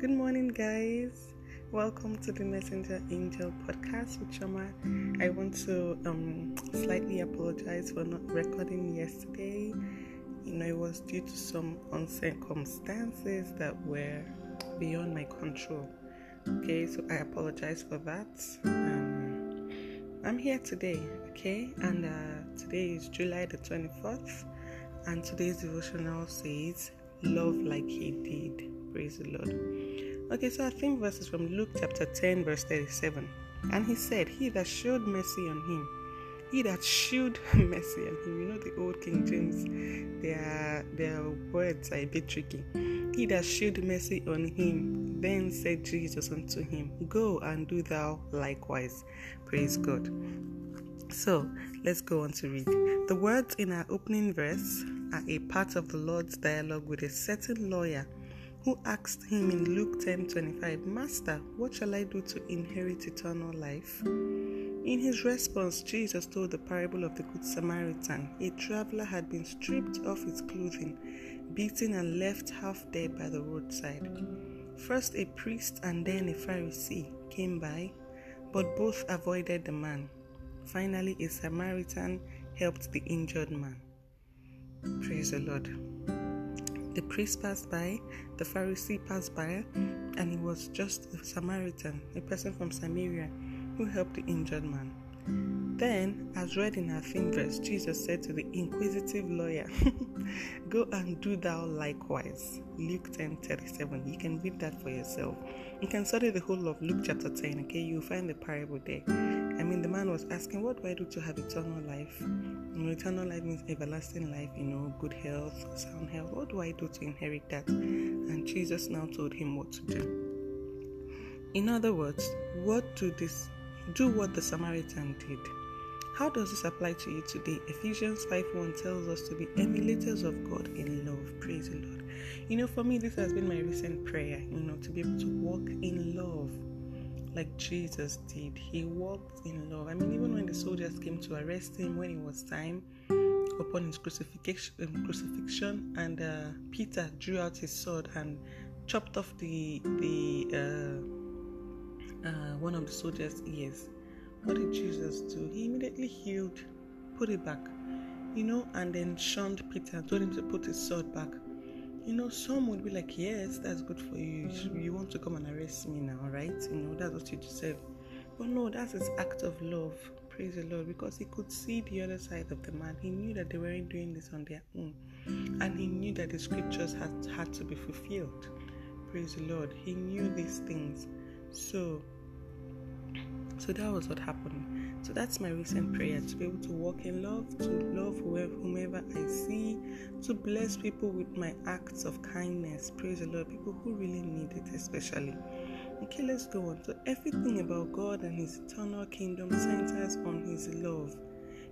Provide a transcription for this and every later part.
Good morning, guys. Welcome to the Messenger Angel podcast with Shama. I want to um, slightly apologize for not recording yesterday. You know, it was due to some circumstances that were beyond my control. Okay, so I apologize for that. Um, I'm here today, okay, and uh, today is July the 24th, and today's devotional says, Love like He did. Praise the Lord. Okay, so our theme verse is from Luke chapter 10, verse 37. And he said, He that showed mercy on him, he that showed mercy on him. You know the old King James, their their words are a bit tricky. He that showed mercy on him, then said Jesus unto him, Go and do thou likewise. Praise God. So let's go on to read. The words in our opening verse are a part of the Lord's dialogue with a certain lawyer who asked him in Luke 10 25, Master, what shall I do to inherit eternal life? In his response, Jesus told the parable of the Good Samaritan. A traveler had been stripped of his clothing, beaten, and left half dead by the roadside. First, a priest and then a Pharisee came by, but both avoided the man. Finally, a Samaritan helped the injured man. Praise the Lord. The priest passed by, the Pharisee passed by, and it was just a Samaritan, a person from Samaria, who helped the injured man. Then, as read in our theme verse, Jesus said to the inquisitive lawyer, Go and do thou likewise. Luke 10 37. You can read that for yourself. You can study the whole of Luke chapter 10, okay? You'll find the parable there. I mean, the man was asking, What do I do to have eternal life? You know, eternal life means everlasting life, you know, good health, sound health. What do I do to inherit that? And Jesus now told him what to do. In other words, what do this do what the Samaritan did? How does this apply to you today? Ephesians 5 1 tells us to be emulators of God in love. Praise the Lord. You know, for me, this has been my recent prayer, you know, to be able to walk in love like Jesus did. He walked in love. I mean, even when the soldiers came to arrest him when it was time upon his crucifixion, um, crucifixion and uh, Peter drew out his sword and chopped off the the uh, uh, one of the soldiers' ears. What did Jesus do? He immediately healed, put it back, you know, and then shunned Peter told him to put his sword back. You know, some would be like, Yes, that's good for you. You want to come and arrest me now, right? You know, that's what you deserve. But no, that's his act of love. Praise the Lord. Because he could see the other side of the man. He knew that they weren't doing this on their own. And he knew that the scriptures had, had to be fulfilled. Praise the Lord. He knew these things. So, so that was what happened. So that's my recent prayer to be able to walk in love, to love whomever I see, to bless people with my acts of kindness. Praise the Lord. People who really need it, especially. Okay, let's go on. So, everything about God and His eternal kingdom centers on His love.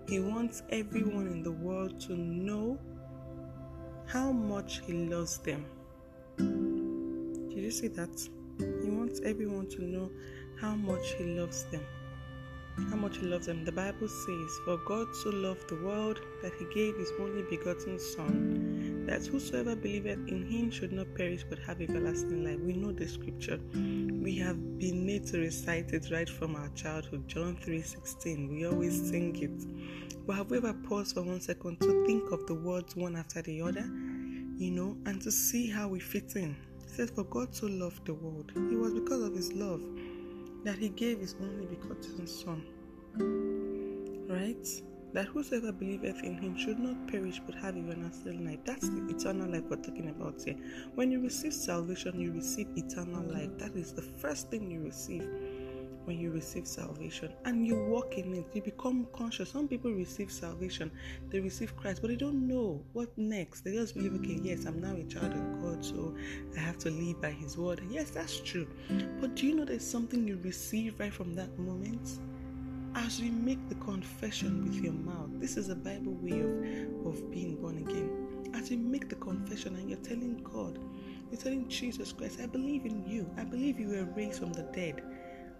He wants everyone in the world to know how much He loves them. Did you see that? He wants everyone to know how much He loves them. How much He loves them. The Bible says, For God so loved the world that He gave His only begotten Son, that whosoever believeth in Him should not perish but have everlasting life. We know the scripture. We have been made to recite it right from our childhood. John 3:16. We always sing it. But have we ever paused for one second to think of the words one after the other? You know, and to see how we fit in. It says, For God so loved the world. It was because of his love that he gave his only begotten Son. Right? That whosoever believeth in him should not perish but have everlasting life. That's the eternal life we're talking about here. When you receive salvation, you receive eternal life. That is the first thing you receive when you receive salvation and you walk in it, you become conscious. Some people receive salvation, they receive Christ, but they don't know what next. They just believe, okay, yes, I'm now a child of God, so I have to live by His word. Yes, that's true. But do you know there's something you receive right from that moment? As you make the confession with your mouth, this is a Bible way of, of being born again. As you make the confession and you're telling God, you're telling Jesus Christ, I believe in you. I believe you were raised from the dead.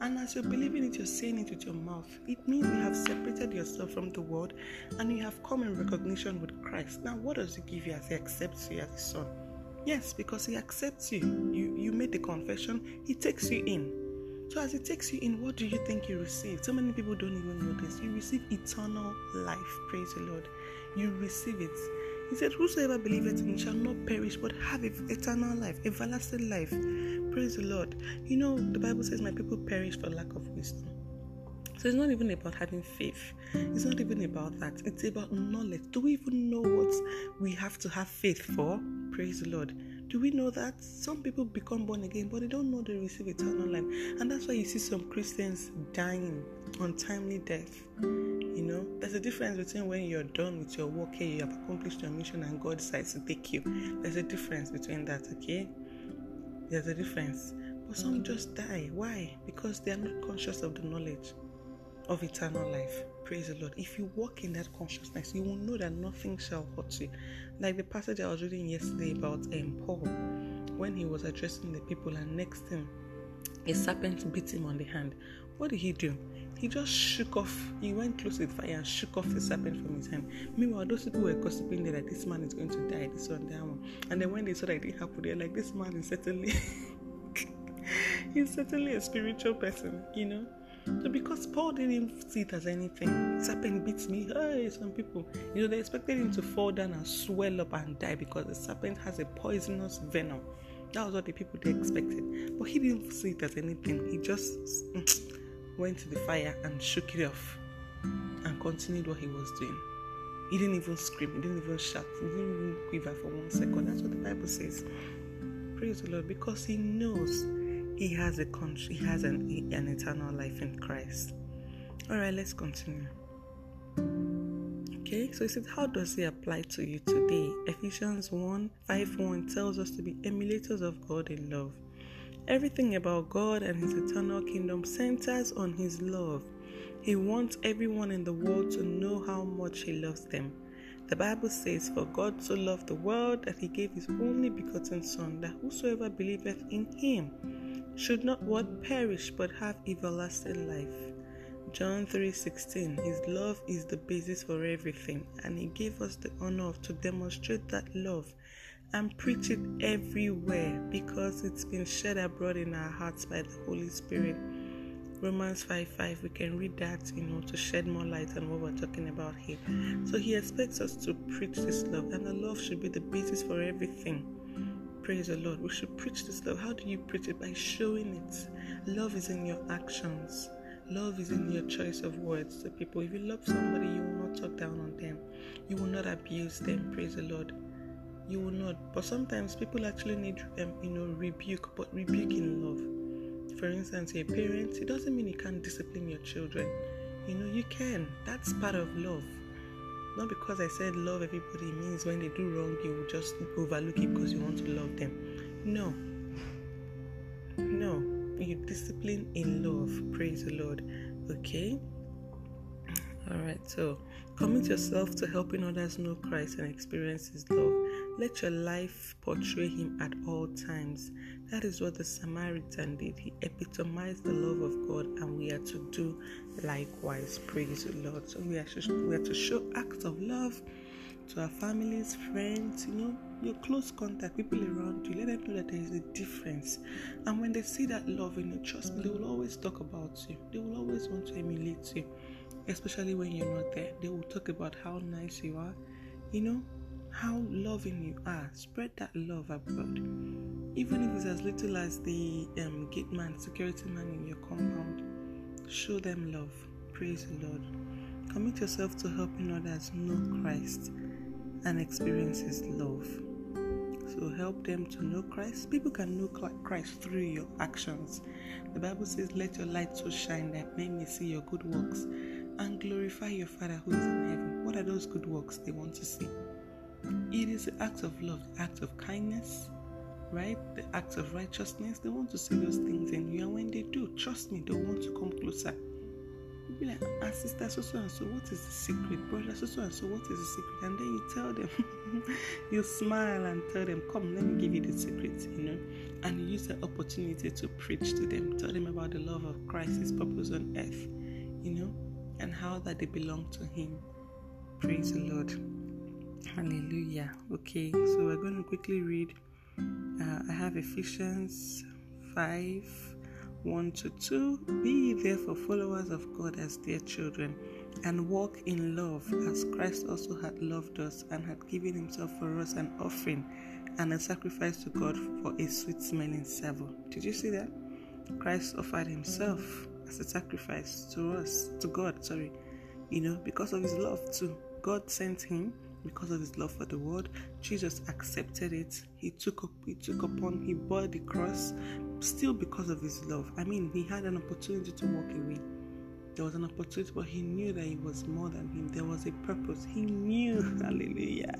And as you're believing it, you're saying it with your mouth. It means you have separated yourself from the world and you have come in recognition with Christ. Now, what does He give you as He accepts you as His Son? Yes, because He accepts you. You you made the confession, He takes you in. So as He takes you in, what do you think you receive? So many people don't even know this. You receive eternal life. Praise the Lord. You receive it. He said, Whosoever believeth in shall not perish, but have eternal life, everlasting life. Praise the Lord. You know, the Bible says, My people perish for lack of wisdom. So it's not even about having faith. It's not even about that. It's about knowledge. Do we even know what we have to have faith for? Praise the Lord. Do we know that some people become born again, but they don't know they receive eternal life? And that's why you see some Christians dying untimely death. You know, there's a difference between when you're done with your work here, you have accomplished your mission, and God decides to take you. There's a difference between that, okay? There's a difference. But some just die. Why? Because they are not conscious of the knowledge of eternal life. Praise the Lord. If you walk in that consciousness, you will know that nothing shall hurt you. Like the passage I was reading yesterday about um, Paul, when he was addressing the people, and next thing, a serpent bit him on the hand. What did he do? He just shook off, he went close to the fire and shook off the serpent from his hand. Meanwhile, those people were gossiping that this man is going to die, this one, that one. And then when they saw that it happened, they're like, this man is certainly, he's certainly a spiritual person, you know? So because Paul didn't see it as anything, serpent beats me. Hey, some people, you know, they expected him to fall down and swell up and die because the serpent has a poisonous venom. That was what the people they expected. But he didn't see it as anything. He just went to the fire and shook it off and continued what he was doing. He didn't even scream, he didn't even shout, he didn't even quiver for one second. That's what the Bible says. Praise the Lord, because he knows he has a country, he has an, an eternal life in Christ. All right, let's continue. Okay, so he said, How does it apply to you today? Ephesians 1 5 1 tells us to be emulators of God in love. Everything about God and His eternal kingdom centers on His love. He wants everyone in the world to know how much He loves them. The Bible says, For God so loved the world that He gave His only begotten Son, that whosoever believeth in Him should not what perish but have everlasting life. John 3:16 His love is the basis for everything and he gave us the honor to demonstrate that love and preach it everywhere because it's been shed abroad in our hearts by the Holy Spirit. Romans 5 5, we can read that, you know, to shed more light on what we're talking about here. So he expects us to preach this love, and the love should be the basis for everything. Praise the Lord. We should preach this love. How do you preach it? By showing it. Love is in your actions. Love is in your choice of words to people. If you love somebody, you will not talk down on them. You will not abuse them. Praise the Lord. You will not. But sometimes people actually need, um, you know, rebuke, but rebuke in love. For instance, a parent, it doesn't mean you can't discipline your children. You know, you can. That's part of love. Not because I said love everybody means when they do wrong, you just overlook it because you want to love them. No. No. You discipline in love. Praise the Lord. Okay? Alright, so commit yourself to helping others know Christ and experience His love. Let your life portray Him at all times. That is what the Samaritan did. He epitomized the love of God, and we are to do likewise. Praise the Lord. So we are to, we are to show acts of love to our families, friends, you know, your close contact, people around you. Let them know that there is a difference. And when they see that love in you, trust me, they will always talk about you. They will always want to emulate you, especially when you're not there. They will talk about how nice you are, you know, how loving you are. Spread that love abroad. Even if it's as little as the um, gate man, security man in your compound, show them love. Praise the Lord. Commit yourself to helping others know Christ and experience His love. So help them to know Christ. People can know Christ through your actions. The Bible says, Let your light so shine that men may see your good works and glorify your Father who is in heaven. What are those good works they want to see? It is the act of love, the act of kindness, right? The acts of righteousness. They want to see those things in you, and when they do, trust me, they want to come closer. You'll be like, ah, sister, so so and so, what is the secret? Brother, so so and so, what is the secret? And then you tell them, you smile and tell them, come, let me give you the secret, you know. And you use the opportunity to preach to them, tell them about the love of Christ, His purpose on earth, you know, and how that they belong to Him. Praise the Lord. Hallelujah. Okay, so we're going to quickly read. Uh, I have Ephesians 5 1 to 2. Be therefore followers of God as dear children, and walk in love, as Christ also had loved us and had given himself for us an offering and a sacrifice to God for a sweet smelling savour. Did you see that? Christ offered himself as a sacrifice to us, to God, sorry, you know, because of his love too. God sent him because of his love for the world. Jesus accepted it. He took up, he took upon, he bore the cross, still because of his love. I mean, he had an opportunity to walk away. There was an opportunity, but he knew that he was more than him. There was a purpose. He knew, hallelujah.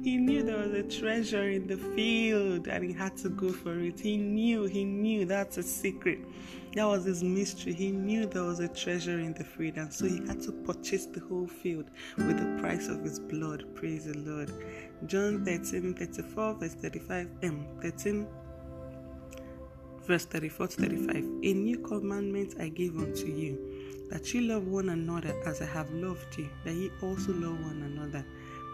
He knew there was a treasure in the field and he had to go for it. He knew, he knew that's a secret. That was his mystery. He knew there was a treasure in the field, and so he had to purchase the whole field with the price of his blood. Praise the Lord. John 13 34, verse 35, M. 13 verse 34 to 35. A new commandment I give unto you, that you love one another as I have loved you, that ye also love one another.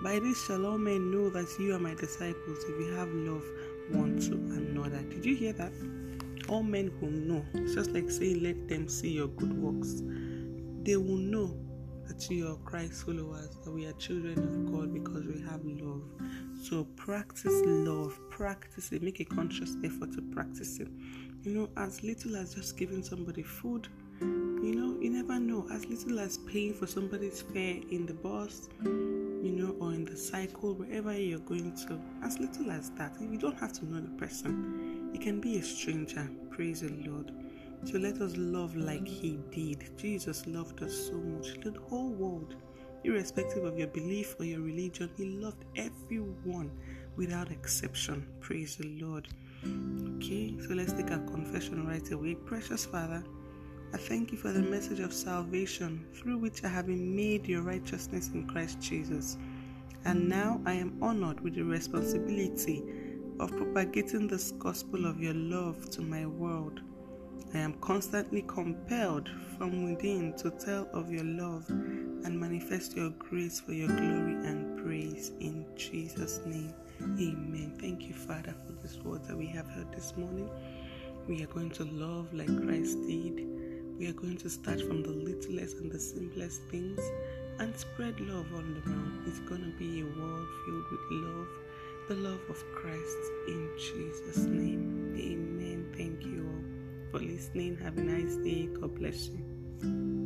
By this shall all men know that you are my disciples, if you have love one to another. Did you hear that? all men will know. It's just like saying, Let them see your good works. They will know that you are Christ followers, that we are children of God because we have love. So practice love, practice it, make a conscious effort to practice it. You know, as little as just giving somebody food, you know, you never know. As little as paying for somebody's fare in the bus, you know, or in the cycle, wherever you're going to, as little as that. You don't have to know the person he can be a stranger. Praise the Lord. So let us love like He did. Jesus loved us so much. The whole world, irrespective of your belief or your religion, He loved everyone without exception. Praise the Lord. Okay, so let's take our confession right away. Precious Father, I thank you for the message of salvation through which I have been made your righteousness in Christ Jesus. And now I am honored with the responsibility of propagating this gospel of your love to my world. I am constantly compelled from within to tell of your love and manifest your grace for your glory and praise in Jesus' name. Amen. Thank you, Father, for this word that we have heard this morning. We are going to love like Christ did. We are going to start from the littlest and the simplest things and spread love all around. It's going to be a world filled with love the love of Christ in Jesus' name. Amen. Thank you all for listening. Have a nice day. God bless you.